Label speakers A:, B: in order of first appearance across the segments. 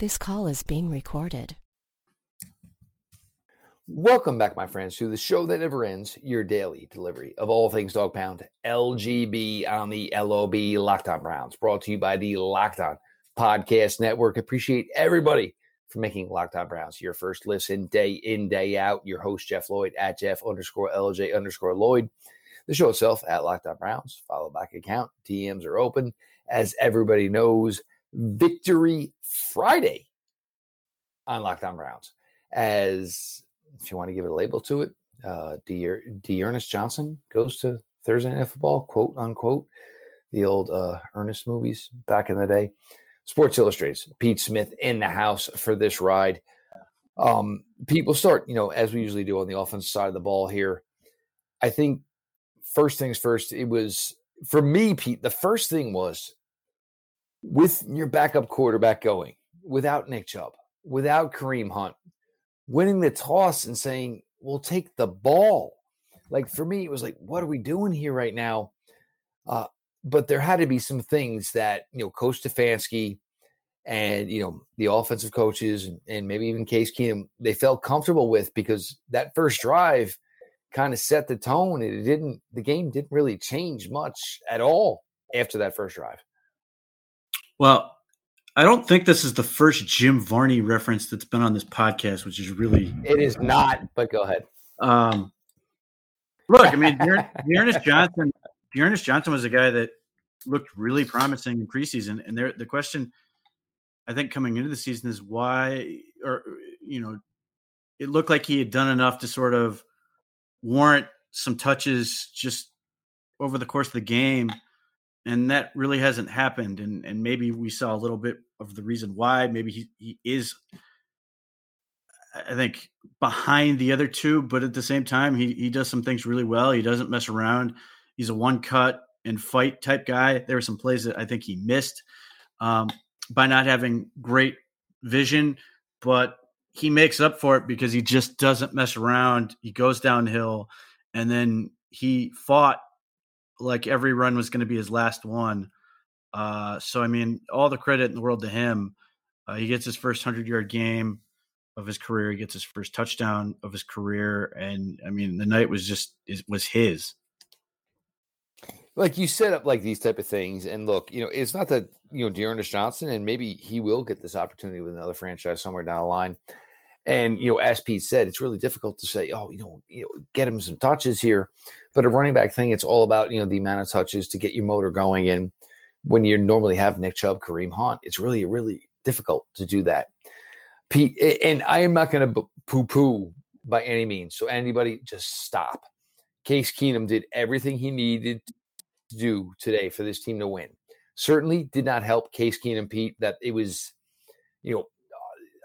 A: This call is being recorded.
B: Welcome back, my friends, to the show that never ends, your daily delivery of all things dog pound, LGB on the LOB Locked On Browns, brought to you by the Locked On Podcast Network. Appreciate everybody for making Locked On Browns your first listen day in, day out. Your host, Jeff Lloyd, at Jeff underscore LJ underscore Lloyd. The show itself at Locked On Browns. Follow back account. DMs are open. As everybody knows, Victory Friday on Locked On Browns. As if you want to give a label to it, uh, D'Ernest Johnson goes to Thursday Night Football, quote unquote, the old uh, Ernest movies back in the day. Sports Illustrated, Pete Smith in the house for this ride. Um, people start, you know, as we usually do on the offensive side of the ball here. I think first things first, it was for me, Pete. The first thing was with your backup quarterback going, without Nick Chubb, without Kareem Hunt, winning the toss and saying, we'll take the ball. Like for me, it was like, what are we doing here right now? Uh, but there had to be some things that, you know, Coach Stefanski and, you know, the offensive coaches and, and maybe even Case Keenum, they felt comfortable with because that first drive kind of set the tone. It didn't, the game didn't really change much at all after that first drive.
C: Well, I don't think this is the first Jim Varney reference that's been on this podcast, which is really
B: it is not. But go ahead. Um,
C: look, I mean, Ernest Johnson. Ernest Johnson was a guy that looked really promising in preseason, and there the question I think coming into the season is why, or you know, it looked like he had done enough to sort of warrant some touches just over the course of the game and that really hasn't happened and and maybe we saw a little bit of the reason why maybe he, he is i think behind the other two but at the same time he he does some things really well he doesn't mess around he's a one cut and fight type guy there were some plays that i think he missed um, by not having great vision but he makes up for it because he just doesn't mess around he goes downhill and then he fought like every run was going to be his last one. Uh, so I mean, all the credit in the world to him. Uh, he gets his first hundred yard game of his career. He gets his first touchdown of his career, and I mean, the night was just was his.
B: Like you set up like these type of things, and look, you know, it's not that you know D'Ernest Johnson, and maybe he will get this opportunity with another franchise somewhere down the line. And you know, as Pete said, it's really difficult to say, oh, you know, you know, get him some touches here. But a running back thing, it's all about you know the amount of touches to get your motor going. And when you normally have Nick Chubb, Kareem Hunt, it's really really difficult to do that. Pete, and I am not going to poo poo by any means. So anybody, just stop. Case Keenum did everything he needed to do today for this team to win. Certainly did not help Case Keenum, Pete, that it was, you know,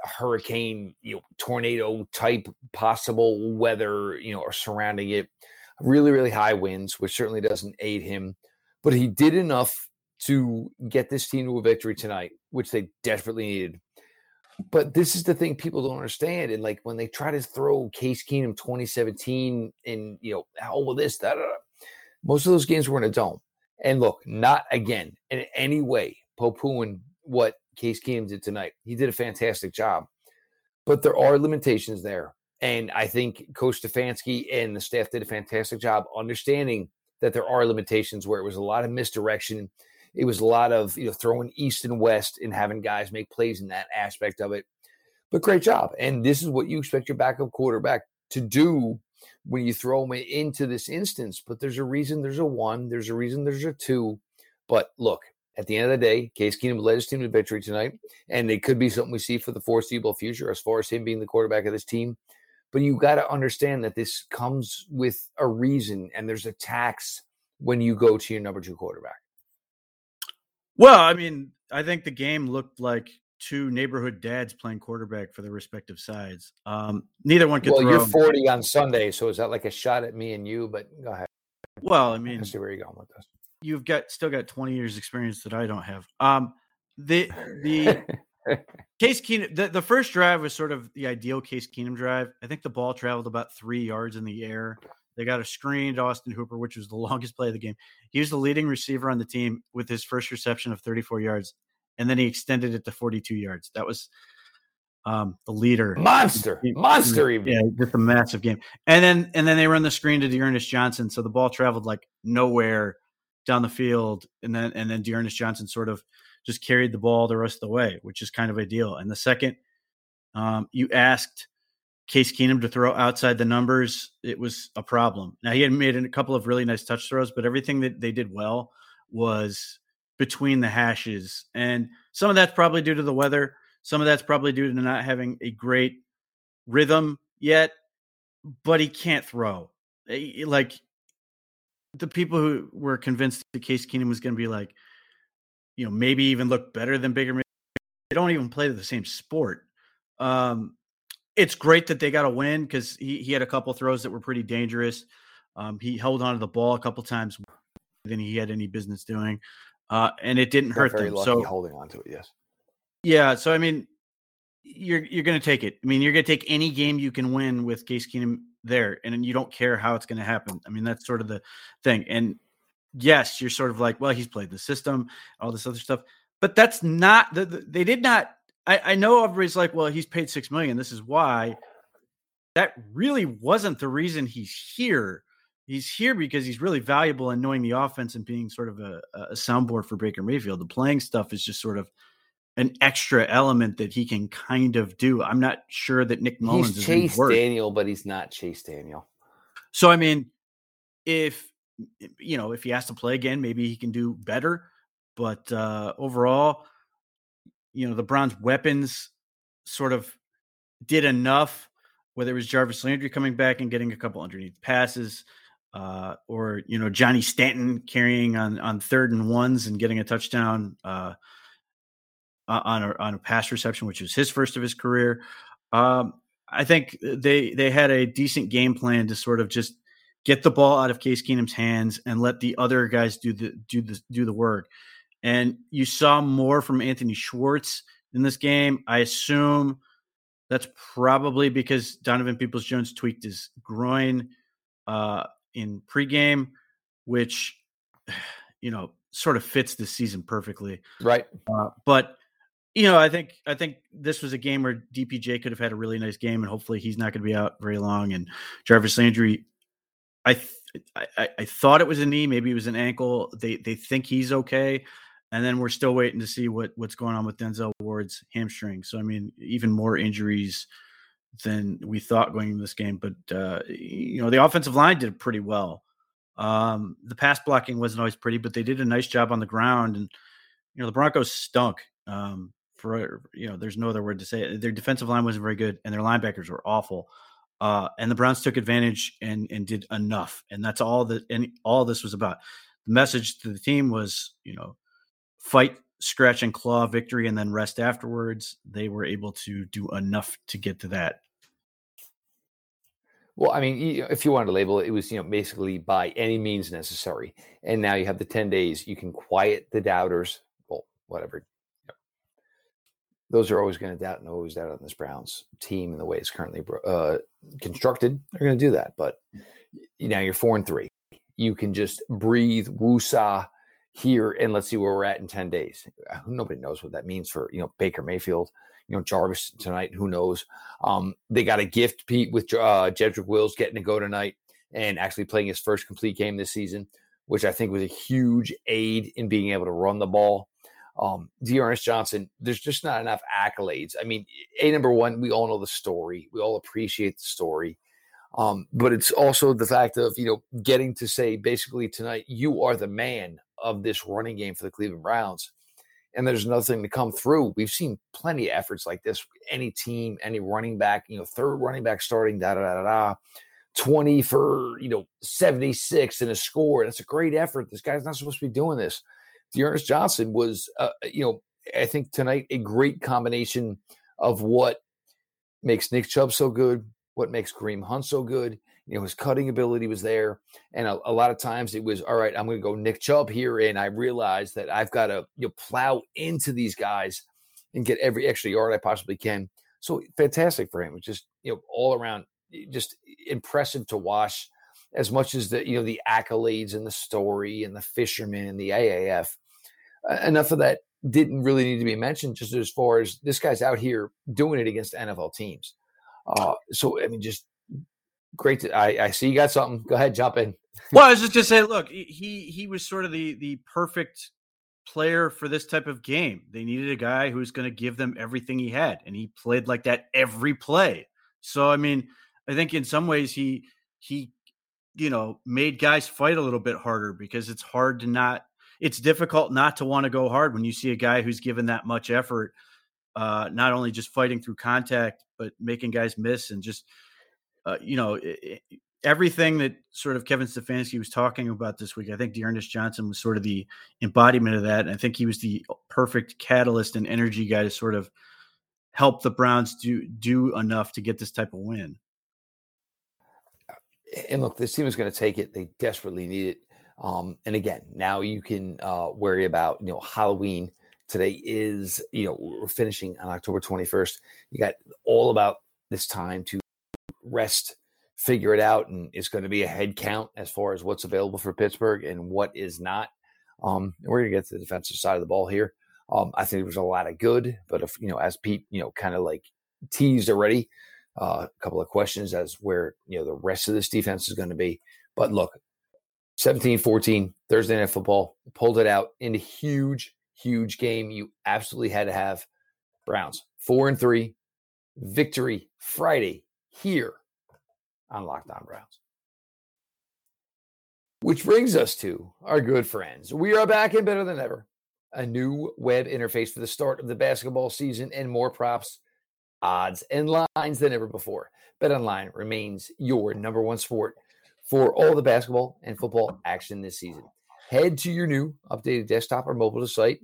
B: hurricane, you know, tornado type possible weather, you know, or surrounding it. Really, really high winds, which certainly doesn't aid him. But he did enough to get this team to a victory tonight, which they desperately needed. But this is the thing people don't understand. And like when they try to throw Case Keenum 2017 and, you know, how will this, that, most of those games were in a dome. And look, not again in any way poo-pooing what Case Keenum did tonight. He did a fantastic job, but there are limitations there. And I think Coach Stefanski and the staff did a fantastic job understanding that there are limitations where it was a lot of misdirection. It was a lot of you know throwing east and west and having guys make plays in that aspect of it. But great job. And this is what you expect your backup quarterback to do when you throw him into this instance. But there's a reason there's a one, there's a reason there's a two. But look, at the end of the day, Case Keenum led his team to victory tonight, and it could be something we see for the foreseeable future as far as him being the quarterback of this team. But you got to understand that this comes with a reason, and there's a tax when you go to your number two quarterback.
C: Well, I mean, I think the game looked like two neighborhood dads playing quarterback for their respective sides. Um, neither one could.
B: Well, you're 40 on Sunday, so is that like a shot at me and you? But go ahead.
C: Well, I mean,
B: I see where you're going with this
C: you've got still got 20 years experience that I don't have. Um, the the Case Keenum the, the first drive was sort of the ideal Case Keenum drive. I think the ball traveled about three yards in the air. They got a screen to Austin Hooper, which was the longest play of the game. He was the leading receiver on the team with his first reception of 34 yards. and then he extended it to 42 yards. That was um, the leader.
B: Monster, monster
C: even. Yeah, just a massive game. And then and then they run the screen to D'Ernest Johnson, so the ball traveled like nowhere down the field, and then and then D'Ernest Johnson sort of just carried the ball the rest of the way, which is kind of ideal. And the second um, you asked Case Keenum to throw outside the numbers, it was a problem. Now he had made a couple of really nice touch throws, but everything that they did well was between the hashes, and some of that's probably due to the weather. Some of that's probably due to not having a great rhythm yet, but he can't throw. Like the people who were convinced that Case Keenum was going to be like, you know, maybe even look better than Baker. They don't even play the same sport. Um, it's great that they got a win because he, he had a couple throws that were pretty dangerous. Um, he held onto the ball a couple times than he had any business doing, uh, and it didn't hurt them. so
B: holding on to it, yes.
C: Yeah, so I mean, you're you're going to take it. I mean, you're going to take any game you can win with Case Keenum there, and you don't care how it's going to happen. I mean, that's sort of the thing. And yes, you're sort of like, well, he's played the system, all this other stuff, but that's not. The, the, they did not. I, I know everybody's like, well, he's paid six million. This is why. That really wasn't the reason he's here. He's here because he's really valuable in knowing the offense and being sort of a, a soundboard for Baker Mayfield. The playing stuff is just sort of an extra element that he can kind of do. I'm not sure that Nick Mullens
B: he's Chase Daniel, but he's not Chase Daniel.
C: So I mean, if you know, if he has to play again, maybe he can do better. But uh overall, you know, the Browns' weapons sort of did enough. Whether it was Jarvis Landry coming back and getting a couple underneath passes, uh, or you know Johnny Stanton carrying on on third and ones and getting a touchdown. Uh, uh, on a on a pass reception, which was his first of his career. Um, I think they they had a decent game plan to sort of just get the ball out of Case Keenum's hands and let the other guys do the do the do the work. And you saw more from Anthony Schwartz in this game. I assume that's probably because Donovan Peoples Jones tweaked his groin uh, in pregame, which you know sort of fits this season perfectly.
B: Right.
C: Uh, but you know, I think I think this was a game where DPJ could have had a really nice game, and hopefully he's not going to be out very long. And Jarvis Landry, I, I I thought it was a knee, maybe it was an ankle. They they think he's okay, and then we're still waiting to see what what's going on with Denzel Ward's hamstring. So I mean, even more injuries than we thought going into this game. But uh, you know, the offensive line did pretty well. Um, the pass blocking wasn't always pretty, but they did a nice job on the ground. And you know, the Broncos stunk. Um, for you know, there's no other word to say it. Their defensive line wasn't very good, and their linebackers were awful. Uh, and the Browns took advantage and and did enough, and that's all that and all this was about. The message to the team was, you know, fight, scratch and claw victory, and then rest afterwards. They were able to do enough to get to that.
B: Well, I mean, if you wanted to label it, it was you know basically by any means necessary. And now you have the ten days. You can quiet the doubters. Well, whatever those are always going to doubt and always doubt on this Browns team and the way it's currently uh, constructed. They're going to do that, but you now you're four and three. You can just breathe woosah here and let's see where we're at in 10 days. Uh, nobody knows what that means for, you know, Baker Mayfield, you know, Jarvis tonight. Who knows? Um, they got a gift, Pete, with uh, Jedrick Wills getting to go tonight and actually playing his first complete game this season, which I think was a huge aid in being able to run the ball um, D'Ernest Johnson, there's just not enough accolades. I mean, a number one, we all know the story, we all appreciate the story, um, but it's also the fact of you know getting to say basically tonight, you are the man of this running game for the Cleveland Browns, and there's nothing to come through. We've seen plenty of efforts like this. Any team, any running back, you know, third running back starting, da da da da. 20 for you know 76 and a score. That's a great effort. This guy's not supposed to be doing this. D'Ernest Johnson was, uh, you know, I think tonight a great combination of what makes Nick Chubb so good, what makes Kareem Hunt so good. You know, his cutting ability was there. And a, a lot of times it was, all right, I'm going to go Nick Chubb here. And I realized that I've got to you know, plow into these guys and get every extra yard I possibly can. So fantastic for him. Just, you know, all around just impressive to watch as much as the, you know, the accolades and the story and the fishermen and the AAF enough of that didn't really need to be mentioned just as far as this guy's out here doing it against NFL teams. Uh, so I mean, just great. To, I, I see you got something. Go ahead, jump in.
C: well, I was just gonna say, look, he he was sort of the the perfect player for this type of game. They needed a guy who's going to give them everything he had, and he played like that every play. So I mean, I think in some ways he he you know made guys fight a little bit harder because it's hard to not it's difficult not to want to go hard when you see a guy who's given that much effort uh not only just fighting through contact but making guys miss and just uh, you know it, everything that sort of Kevin Stefanski was talking about this week, I think D'Ernest Johnson was sort of the embodiment of that. And I think he was the perfect catalyst and energy guy to sort of help the Browns do do enough to get this type of win.
B: And look, this team is going to take it. They desperately need it. Um, and again, now you can uh, worry about you know Halloween. Today is you know we're finishing on October 21st. You got all about this time to rest figure it out, and it's going to be a head count as far as what's available for Pittsburgh and what is not. Um, we're going to get to the defensive side of the ball here. Um, I think there was a lot of good, but if you know, as Pete, you know, kind of like teased already, uh, a couple of questions as where you know the rest of this defense is going to be. But look, 17-14 Thursday night football pulled it out in a huge, huge game. You absolutely had to have Browns four and three victory Friday here on Locked On Browns. Which brings us to our good friends. We are back and better than ever. A new web interface for the start of the basketball season and more props, odds, and lines than ever before. BetOnline remains your number one sport for all the basketball and football action this season. Head to your new updated desktop or mobile site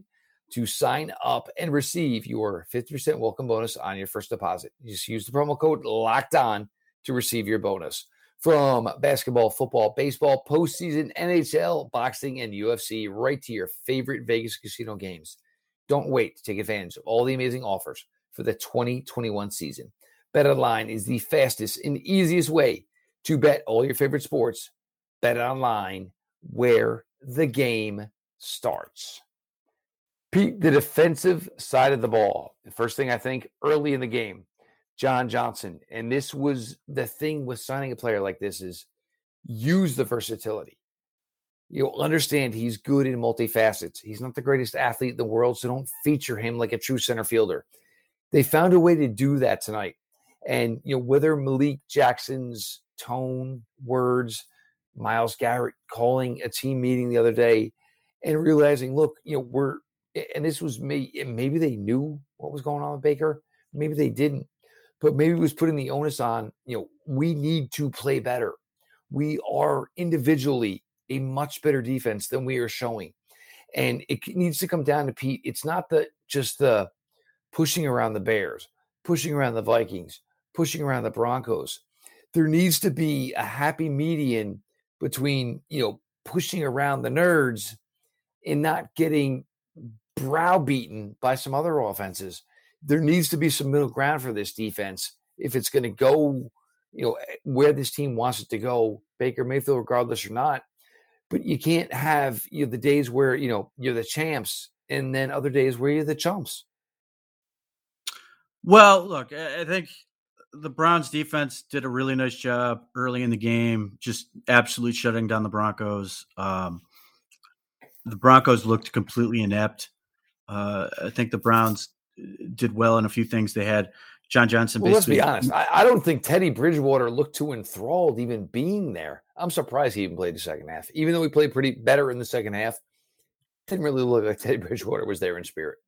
B: to sign up and receive your 50% welcome bonus on your first deposit. Just use the promo code LOCKED ON to receive your bonus. From basketball, football, baseball, postseason, NHL, boxing, and UFC, right to your favorite Vegas casino games. Don't wait to take advantage of all the amazing offers for the 2021 season. BetOnline is the fastest and easiest way to bet all your favorite sports. Bet online where the game starts. Pete, the defensive side of the ball. The first thing I think early in the game, John Johnson. And this was the thing with signing a player like this is use the versatility. You'll understand he's good in multifacets. He's not the greatest athlete in the world, so don't feature him like a true center fielder. They found a way to do that tonight. And you know, whether Malik Jackson's tone, words, Myles Garrett calling a team meeting the other day and realizing, look, you know, we're and this was me, maybe they knew what was going on with Baker, maybe they didn't but maybe it was putting the onus on, you know, we need to play better. We are individually a much better defense than we are showing. And it needs to come down to Pete. It's not the just the pushing around the Bears, pushing around the Vikings, pushing around the Broncos. There needs to be a happy median between, you know, pushing around the nerds and not getting browbeaten by some other offenses there needs to be some middle ground for this defense if it's going to go, you know, eh, where this team wants it to go, Baker Mayfield, regardless or not. But you can't have you know the days where you know you're the champs and then other days where you're the chumps.
C: Well, look, I think the Browns defense did a really nice job early in the game, just absolutely shutting down the Broncos. Um, the Broncos looked completely inept. Uh, I think the Browns did well in a few things. They had John Johnson.
B: Well, let's be honest. I, I, don't think Teddy Bridgewater looked too enthralled even being there. I'm surprised he even played the second half, even though he played pretty better in the second half. Didn't really look like Teddy Bridgewater was there in spirit.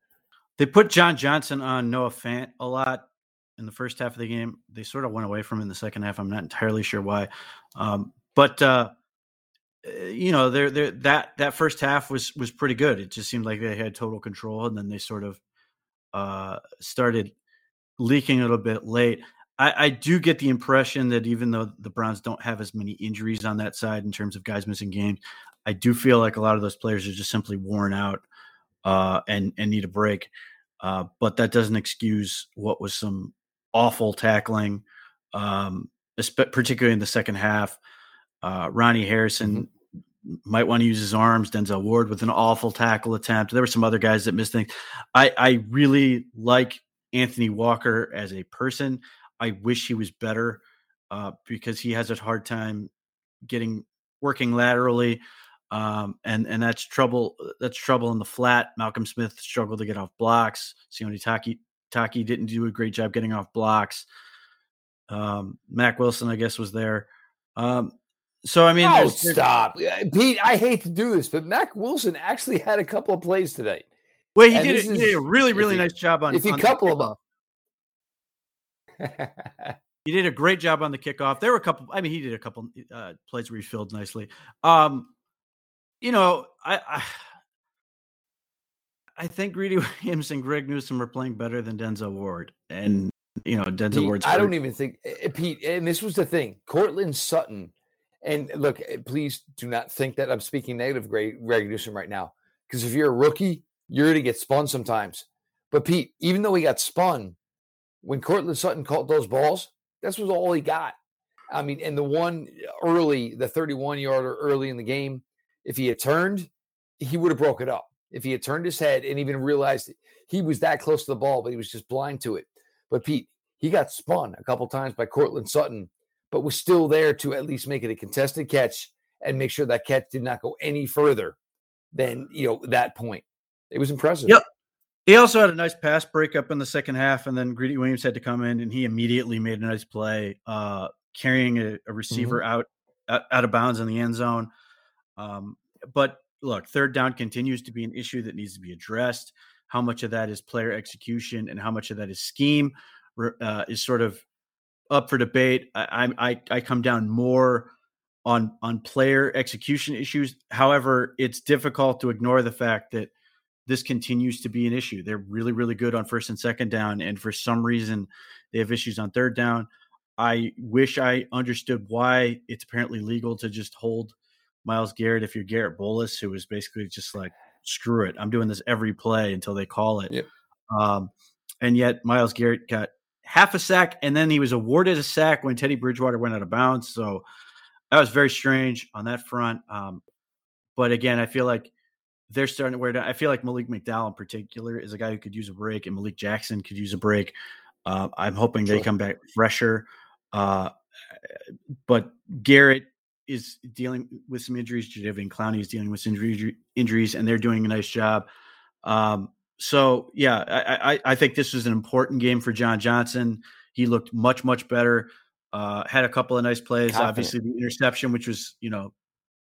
C: They put John Johnson on Noah Fant a lot in the first half of the game. They sort of went away from him in the second half. I'm not entirely sure why, um, but uh, eh, you know, they're, they're, that that first half was was pretty good. It just seemed like they had total control, and then they sort of uh, started leaking a little bit late. I, I, do get the impression that even though the Browns don't have as many injuries on that side in terms of guys missing games, I do feel like a lot of those players are just simply worn out uh, and and need a break. Uh, but that doesn't excuse what was some awful tackling, um, particularly in the second half. Uh, Ronnie Harrison, mm-hmm. might want to use his arms. Denzel Ward with an awful tackle attempt. There were some other guys that missed things. I, I really like Anthony Walker as a person. I wish he was better uh, because he has a hard time getting working laterally. Um, and and that's trouble. That's trouble in the flat. Malcolm Smith struggled to get off blocks. Sione Taki Taki didn't do a great job getting off blocks. Um, Mack Wilson, I guess, was there. Um, so I mean,
B: oh, there's, there's, stop, Pete. I hate to do this, but Mack Wilson actually had a couple of plays today.
C: Well, he, did, he did, a really, really nice job on.
B: If
C: you
B: couple of them
C: he did a great job on the kickoff. There were a couple. I mean, he did a couple uh, plays where he filled nicely. Um, you know, I, I, I think Greedy Williams and Greg Newsome are playing better than Denzel Ward, and you know, Denzel Ward.
B: I don't even think eh, eh, Pete. And this was the thing, Courtland Sutton. And look, eh, please do not think that I'm speaking negative, Greg, Newsome, right now. Because if you're a rookie, you're going to get spun sometimes. But Pete, even though he got spun, when Courtland Sutton caught those balls, that's was all he got. I mean, and the one early, the 31 yarder early in the game, if he had turned, he would have broke it up. If he had turned his head and even realized he was that close to the ball, but he was just blind to it. But Pete, he got spun a couple times by Courtland Sutton, but was still there to at least make it a contested catch and make sure that catch did not go any further than you know that point. It was impressive.
C: Yep. He also had a nice pass breakup in the second half, and then Greedy Williams had to come in, and he immediately made a nice play, uh, carrying a, a receiver mm-hmm. out, out of bounds in the end zone. Um, but look, third down continues to be an issue that needs to be addressed. How much of that is player execution, and how much of that is scheme, uh, is sort of up for debate. I, I I come down more on on player execution issues. However, it's difficult to ignore the fact that this continues to be an issue. They're really, really good on first and second down, and for some reason, they have issues on third down. I wish I understood why it's apparently legal to just hold Myles Garrett if you're Garrett Bolles, who was basically just like, screw it, I'm doing this every play until they call it. Yep. Um, and yet Myles Garrett got half a sack, and then he was awarded a sack when Teddy Bridgewater went out of bounds. So that was very strange on that front. Um, but again, I feel like they're starting to wear down. I feel like Malik McDowell in particular is a guy who could use a break, and Malik Jackson could use a break. Uh, I'm hoping sure. they come back fresher. Uh, but Garrett is dealing with some injuries. Jadeveon Clowney is dealing with some injury, injuries, and they're doing a nice job. Um, so yeah, I, I, I, think this was an important game for John Johnson. He looked much much better. Uh, had a couple of nice plays. Confident. Obviously, the interception, which was you know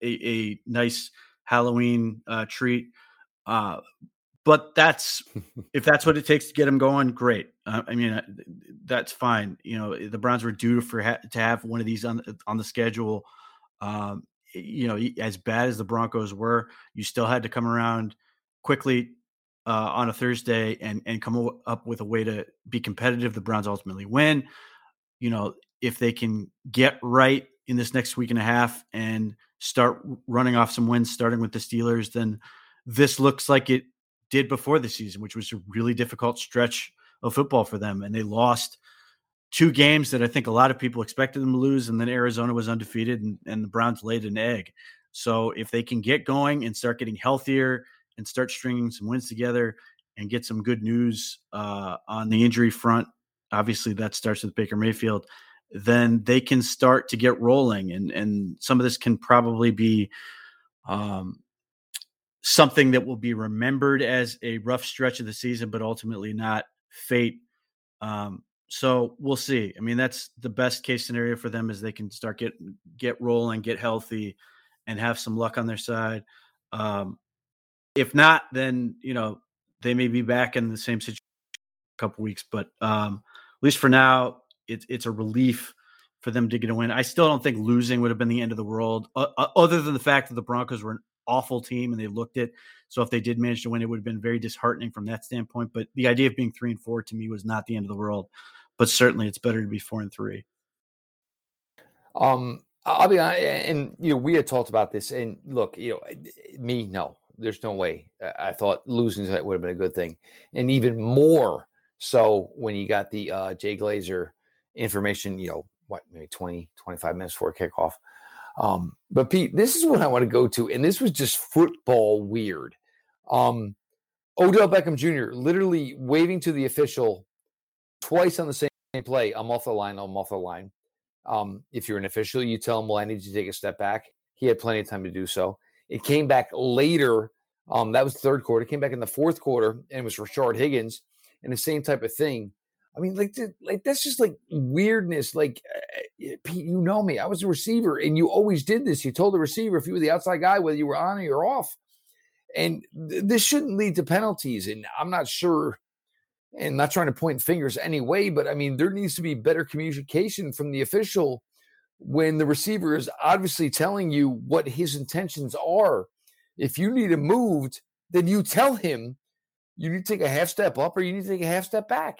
C: a, a nice Halloween uh, treat. Uh, but that's if that's what it takes to get him going, great. Uh, I mean, uh, that's fine. You know, the Browns were due for ha- to have one of these on on the schedule. Um, you know, as bad as the Broncos were, you still had to come around quickly uh, on a Thursday and and come up with a way to be competitive. The Browns ultimately win. You know, if they can get right in this next week and a half and start running off some wins, starting with the Steelers, then this looks like it did before the season, which was a really difficult stretch of football for them. And they lost two games that I think a lot of people expected them to lose. And then Arizona was undefeated and, and the Browns laid an egg. So if they can get going and start getting healthier and start stringing some wins together and get some good news uh, on the injury front, obviously that starts with Baker Mayfield then they can start to get rolling. And and some of this can probably be um, something that will be remembered as a rough stretch of the season, but ultimately not fate. Um, so we'll see. I mean, that's the best case scenario for them is they can start get get rolling, get healthy, and have some luck on their side. Um, if not, then you know they may be back in the same situation a couple weeks. But um, at least for now, it's it's a relief for them to get a win. I still don't think losing would have been the end of the world, uh, other than the fact that the Broncos were an awful team and they looked it. So if they did manage to win, it would have been very disheartening from that standpoint. But the idea of being three and four to me was not the end of the world. But certainly, it's better to be four and three.
B: Um, I'll be honest, and you know, we had talked about this, and look, you know, me, no, there's no way. I thought losing that would have been a good thing, and even more so when you got the uh, Jay Glazer information, you know, what, maybe 20, 25 minutes before kickoff. Um, but Pete, this is what I want to go to, and this was just football weird. Um, Odell Beckham Jr. literally waving to the official twice on the same play. I'm off the line. I'm off the line. Um, if you're an official, you tell him, "Well, I need to take a step back." He had plenty of time to do so. It came back later. Um, that was the third quarter. It came back in the fourth quarter, and it was Rashard Higgins, and the same type of thing. I mean, like, like that's just like weirdness. Like, uh, Pete, you know me. I was a receiver, and you always did this. You told the receiver if you were the outside guy, whether you were on or off, and th- this shouldn't lead to penalties. And I'm not sure, and not trying to point fingers anyway, but I mean, there needs to be better communication from the official when the receiver is obviously telling you what his intentions are. If you need him moved, then you tell him you need to take a half step up or you need to take a half step back.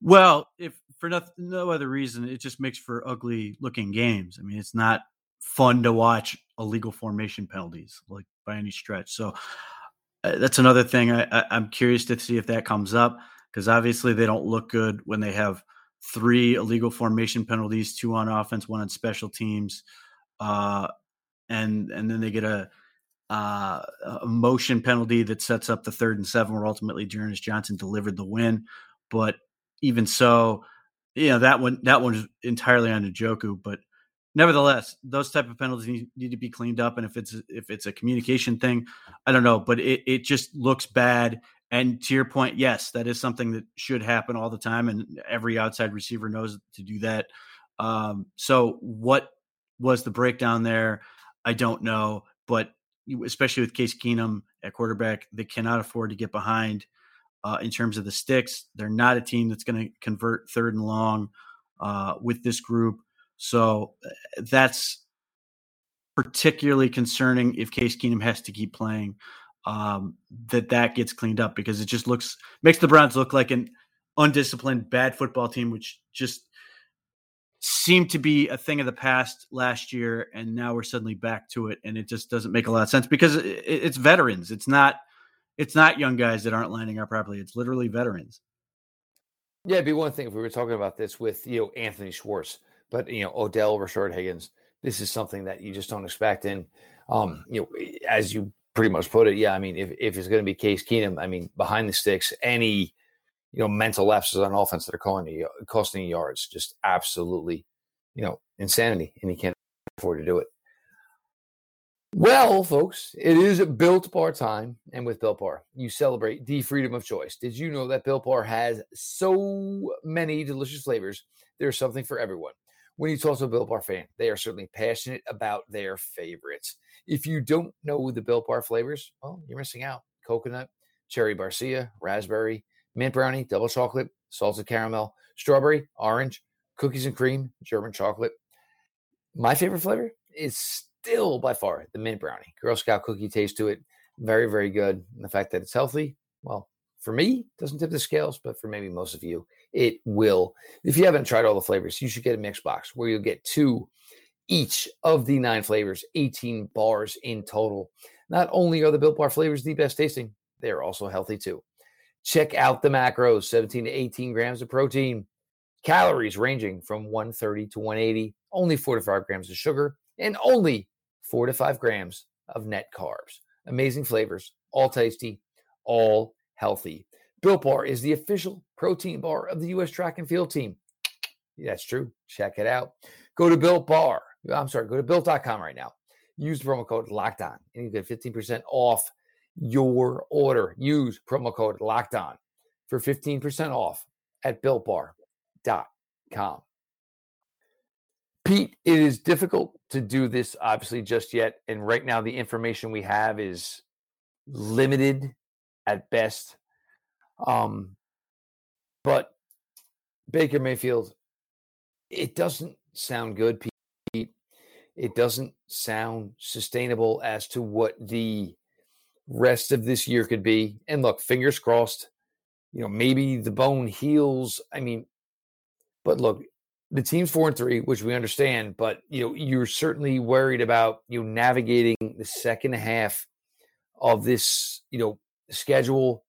C: Well, if for no, no other reason, it just makes for ugly looking games. I mean, it's not fun to watch illegal formation penalties like by any stretch. So uh, that's another thing. I, I, I'm curious to see if that comes up because obviously they don't look good when they have three illegal formation penalties, two on offense, one on special teams, uh, and and then they get a, uh, a motion penalty that sets up the third and seven, where ultimately D'Ernest Johnson delivered the win. But even so, you know that one that one's entirely on Njoku, but nevertheless, those type of penalties need, need, to be cleaned up. And if it's if it's a communication thing, I don't know, but it it just looks bad. And to your point, yes, that is something that should happen all the time, and every outside receiver knows to do that. Um, so, what was the breakdown there? I don't know, but especially with Case Keenum at quarterback, they cannot afford to get behind uh, in terms of the sticks. They're not a team that's going to convert third and long uh, with this group. So uh, that's particularly concerning if Case Keenum has to keep playing. Um, that that gets cleaned up because it just looks makes the Browns look like an undisciplined, bad football team, which just seemed to be a thing of the past last year, and now we're suddenly back to it, and it just doesn't make a lot of sense because it's veterans. It's not it's not young guys that aren't lining up properly. It's literally veterans.
B: Yeah, it'd be one thing if we were talking about this with you know Anthony Schwartz, but you know Odell, Rashard Higgins. This is something that you just don't expect. And um, you know, as you pretty much put it, yeah. I mean, if if it's going to be Case Keenum, I mean, behind the sticks, any you know mental lapses on offense that are calling you, costing yards, just absolutely, you know, insanity, and he can't afford to do it. Well, folks, it is Built Bar time. And with Built Bar, you celebrate the freedom of choice. Did you know that Built Bar has so many delicious flavors? There's something for everyone. When you talk to a Built Bar fan, they are certainly passionate about their favorites. If you don't know the Built Bar flavors, well, you're missing out. Coconut, cherry barcia, raspberry, mint brownie, double chocolate, salted caramel, strawberry, orange, cookies and cream, German chocolate. My favorite flavor is still by far the mint brownie. Girl Scout cookie taste to it. Very, very good. And the fact that it's healthy, well, for me, doesn't tip the scales, but for maybe most of you, it will. If you haven't tried all the flavors, you should get a mix box where you'll get two each of the nine flavors, 18 bars in total. Not only are the Built Bar flavors the best tasting, they are also healthy too. Check out the macros 17 to 18 grams of protein, calories ranging from 130 to 180, only 4 to 5 grams of sugar, and only four to five grams of net carbs. Amazing flavors, all tasty, all healthy. Built Bar is the official protein bar of the U.S. track and field team. That's true. Check it out. Go to Built Bar. I'm sorry, go to built.com right now. Use the promo code Locked On, and you get 15% off your order. Use promo code Locked On for 15% off at builtbar.com. Pete, it is difficult to do this obviously just yet. And right now, the information we have is limited at best. Um, but Baker Mayfield, it doesn't sound good, Pete. It doesn't sound sustainable as to what the rest of this year could be. And look, fingers crossed, you know, maybe the bone heals. I mean, but look, the team's four and three, which we understand, but you know you're certainly worried about you know, navigating the second half of this you know schedule.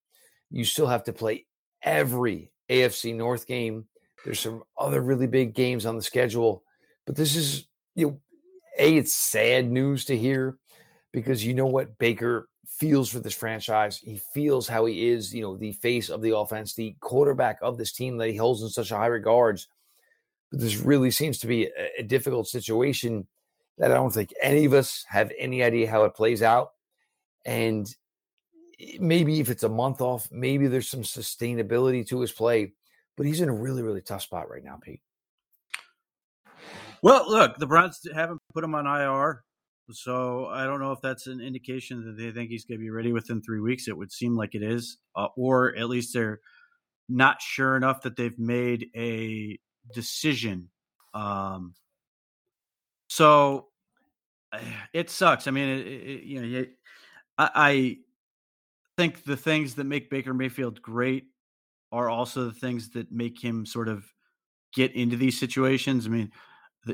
B: You still have to play every AFC North game. There's some other really big games on the schedule, but this is you know a it's sad news to hear because you know what Baker feels for this franchise. He feels how he is, you know, the face of the offense, the quarterback of this team that he holds in such a high regards. But this really seems to be a, a difficult situation that I don't think any of us have any idea how it plays out. And maybe if it's a month off, maybe there's some sustainability to his play. But he's in a really, really tough spot right now, Pete.
C: Well, look, the Browns haven't put him on IR, so I don't know if that's an indication that they think he's going to be ready within three weeks. It would seem like it is, uh, or at least they're not sure enough that they've made a decision. Um, so it sucks. I mean, it, it, you know, I, I think the things that make Baker Mayfield great are also the things that make him sort of get into these situations. I mean,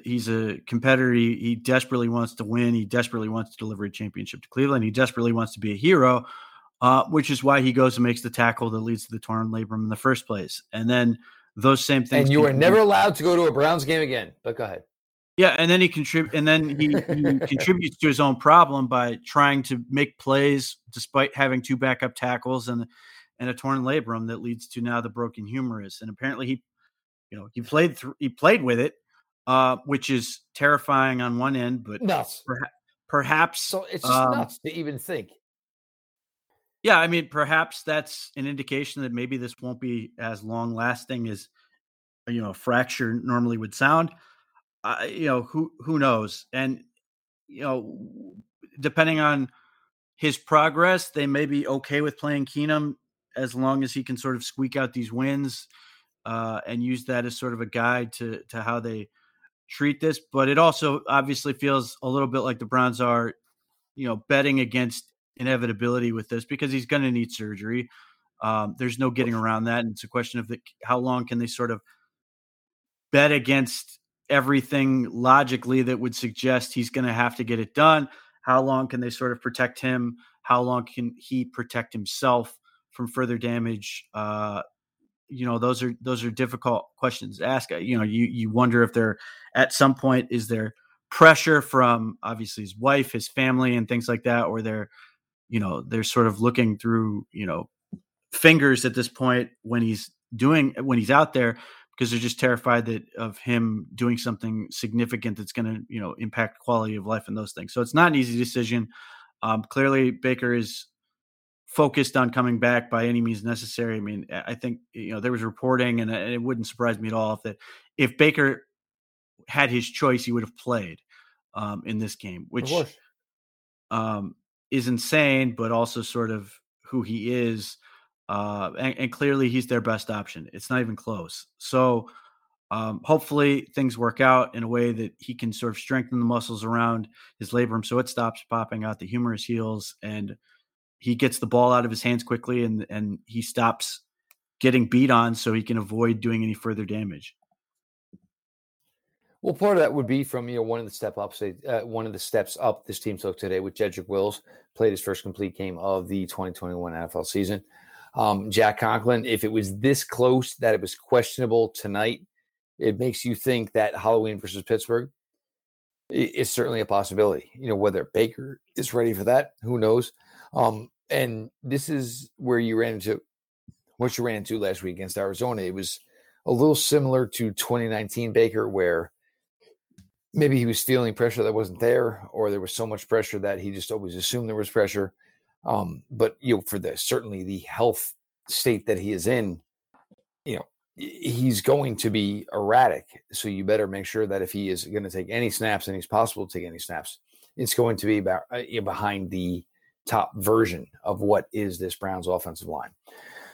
C: he's a competitor. He, he, desperately wants to win. He desperately wants to deliver a championship to Cleveland. He desperately wants to be a hero, uh, which is why he goes and makes the tackle that leads to the torn labrum in the first place. And then those same things.
B: And you are never allowed to go to a Browns game again. But go ahead.
C: Yeah, and then he contribute, and then he, he contributes to his own problem by trying to make plays despite having two backup tackles and and a torn labrum that leads to now the broken humerus. And apparently he, you know, he played through, he played with it, uh, which is terrifying on one end, but
B: nuts.
C: Perha- perhaps
B: so it's just um, nuts to even think.
C: Yeah, I mean, perhaps that's an indication that maybe this won't be as long lasting as you know a fracture normally would sound uh, you know who who knows? And you know depending on his progress they may be okay with playing Keenum as long as he can sort of squeak out these wins uh, and use that as sort of a guide to to how they treat this. But it also obviously feels a little bit like the Browns are you know betting against inevitability with this because he's going to need surgery. Um, there's no getting around that and it's a question of the, how long can they sort of bet against everything logically that would suggest he's going to have to get it done. How long can they sort of protect him? How long can he protect himself from further damage? Uh, you know, those are those are difficult questions to ask. You know, you you wonder if there at some point is there pressure from obviously his wife, his family, and things like that, or they're you know they're sort of looking through you know fingers at this point when he's doing when he's out there because they're just terrified that of him doing something significant that's going to you know impact quality of life and those things. So it's not an easy decision. Um, clearly, Baker is focused on coming back by any means necessary. I mean, I think you know there was reporting, and it wouldn't surprise me at all if that if Baker had his choice, he would have played um, in this game, which um, is insane, but also sort of who he is. Uh, and, and, clearly he's their best option. It's not even close. So um, hopefully things work out in a way that he can sort of strengthen the muscles around his labrum so it stops popping out, the humerus heals, and he gets the ball out of his hands quickly and, and he stops getting beat on so he can avoid doing any further damage.
B: Well, part of that would be from you know one of the step ups, uh, one of the steps up this team took today with Jedrick Wills played his first complete game of the 2021 NFL season. Um, Jack Conklin, if it was this close that it was questionable tonight, it makes you think that Halloween versus Pittsburgh is certainly a possibility. You know, whether Baker is ready for that, who knows? Um, and this is where you ran into what you ran into last week against Arizona. It was a little similar to 2019 Baker, where maybe he was feeling pressure that wasn't there, or there was so much pressure that he just always assumed there was pressure. Um, but you know, for the certainly the health state that he is in, you know, he's going to be erratic. So you better make sure that if he is going to take any snaps and he's possible to take any snaps, it's going to be about uh, behind the top version of what is this Browns offensive line.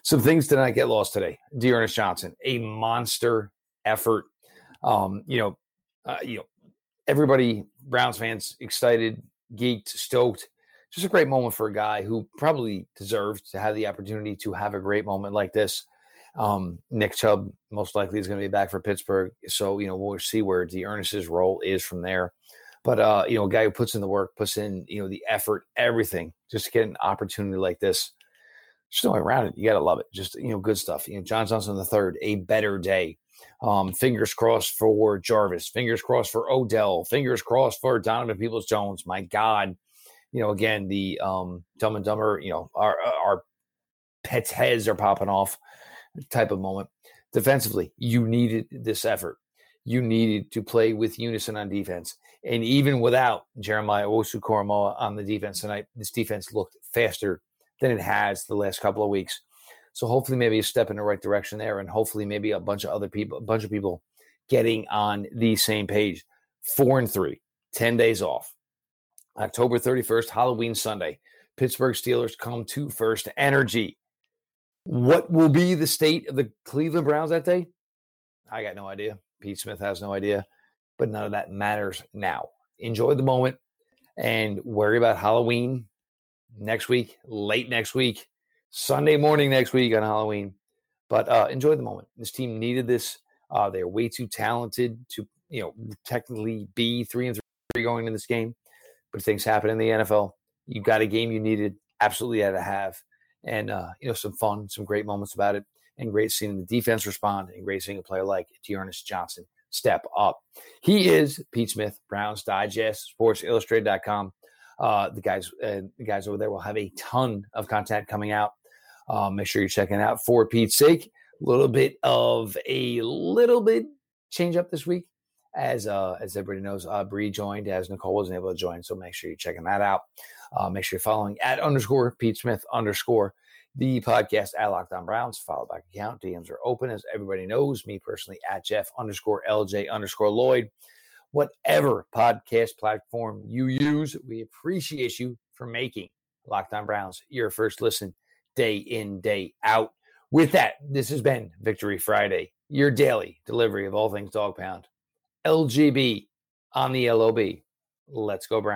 B: Some things did not get lost today. D'Ernest Johnson, a monster effort. Um, you know, uh, you know, everybody Browns fans excited, geeked, stoked just a great moment for a guy who probably deserved to have the opportunity to have a great moment like this. Um, Nick Chubb most likely is going to be back for Pittsburgh, so you know we'll see where D'Ernest's role is from there. But uh, you know, a guy who puts in the work, puts in you know the effort, everything, just to get an opportunity like this. Just no way around it. You got to love it. Just you know, good stuff. You know, John Johnson the third, a better day. Um, fingers crossed for Jarvis. Fingers crossed for Odell. Fingers crossed for Donovan Peoples Jones. My God, you know, again, the um, Dumb and Dumber, you know, our our pets' heads are popping off type of moment. Defensively, you needed this effort. You needed to play with unison on defense. And even without Jeremiah Owusu on the defense tonight, this defense looked faster than it has the last couple of weeks. So hopefully maybe a step in the right direction there. And hopefully maybe a bunch of other people, a bunch of people getting on the same page. Four and three, 10 days off. October 31st, Halloween Sunday. Pittsburgh Steelers come to first energy. What will be the state of the Cleveland Browns that day? I got no idea. Pete Smith has no idea, but none of that matters now. Enjoy the moment and worry about Halloween next week, late next week, Sunday morning next week on Halloween. But uh, enjoy the moment. This team needed this. Uh, they're way too talented to, you know, technically be three and three going in this game. But things happen in the NFL. You got a game you needed, absolutely had to have, and uh, you know some fun, some great moments about it and great seeing the defense respond and great seeing a player like D'Ernest Johnson step up. He is Pete Smith, Browns Digest, SportsIllustrated.com. Uh, the guys, uh, the guys over there will have a ton of content coming out. Um, make sure you're checking out for Pete's sake. A little bit of a little bit change up this week, as uh, as everybody knows. Uh, Bree joined as Nicole wasn't able to join, so make sure you're checking that out. Uh, make sure you're following at underscore Pete Smith underscore the podcast at Locked On Browns. Follow back account. DMs are open, as everybody knows. Me personally at Jeff underscore LJ underscore Lloyd. Whatever podcast platform you use, we appreciate you for making Locked On Browns your first listen day in, day out. With that, this has been Victory Friday, your daily delivery of all things dog pound. LGB on the LOB. Let's go, Brown.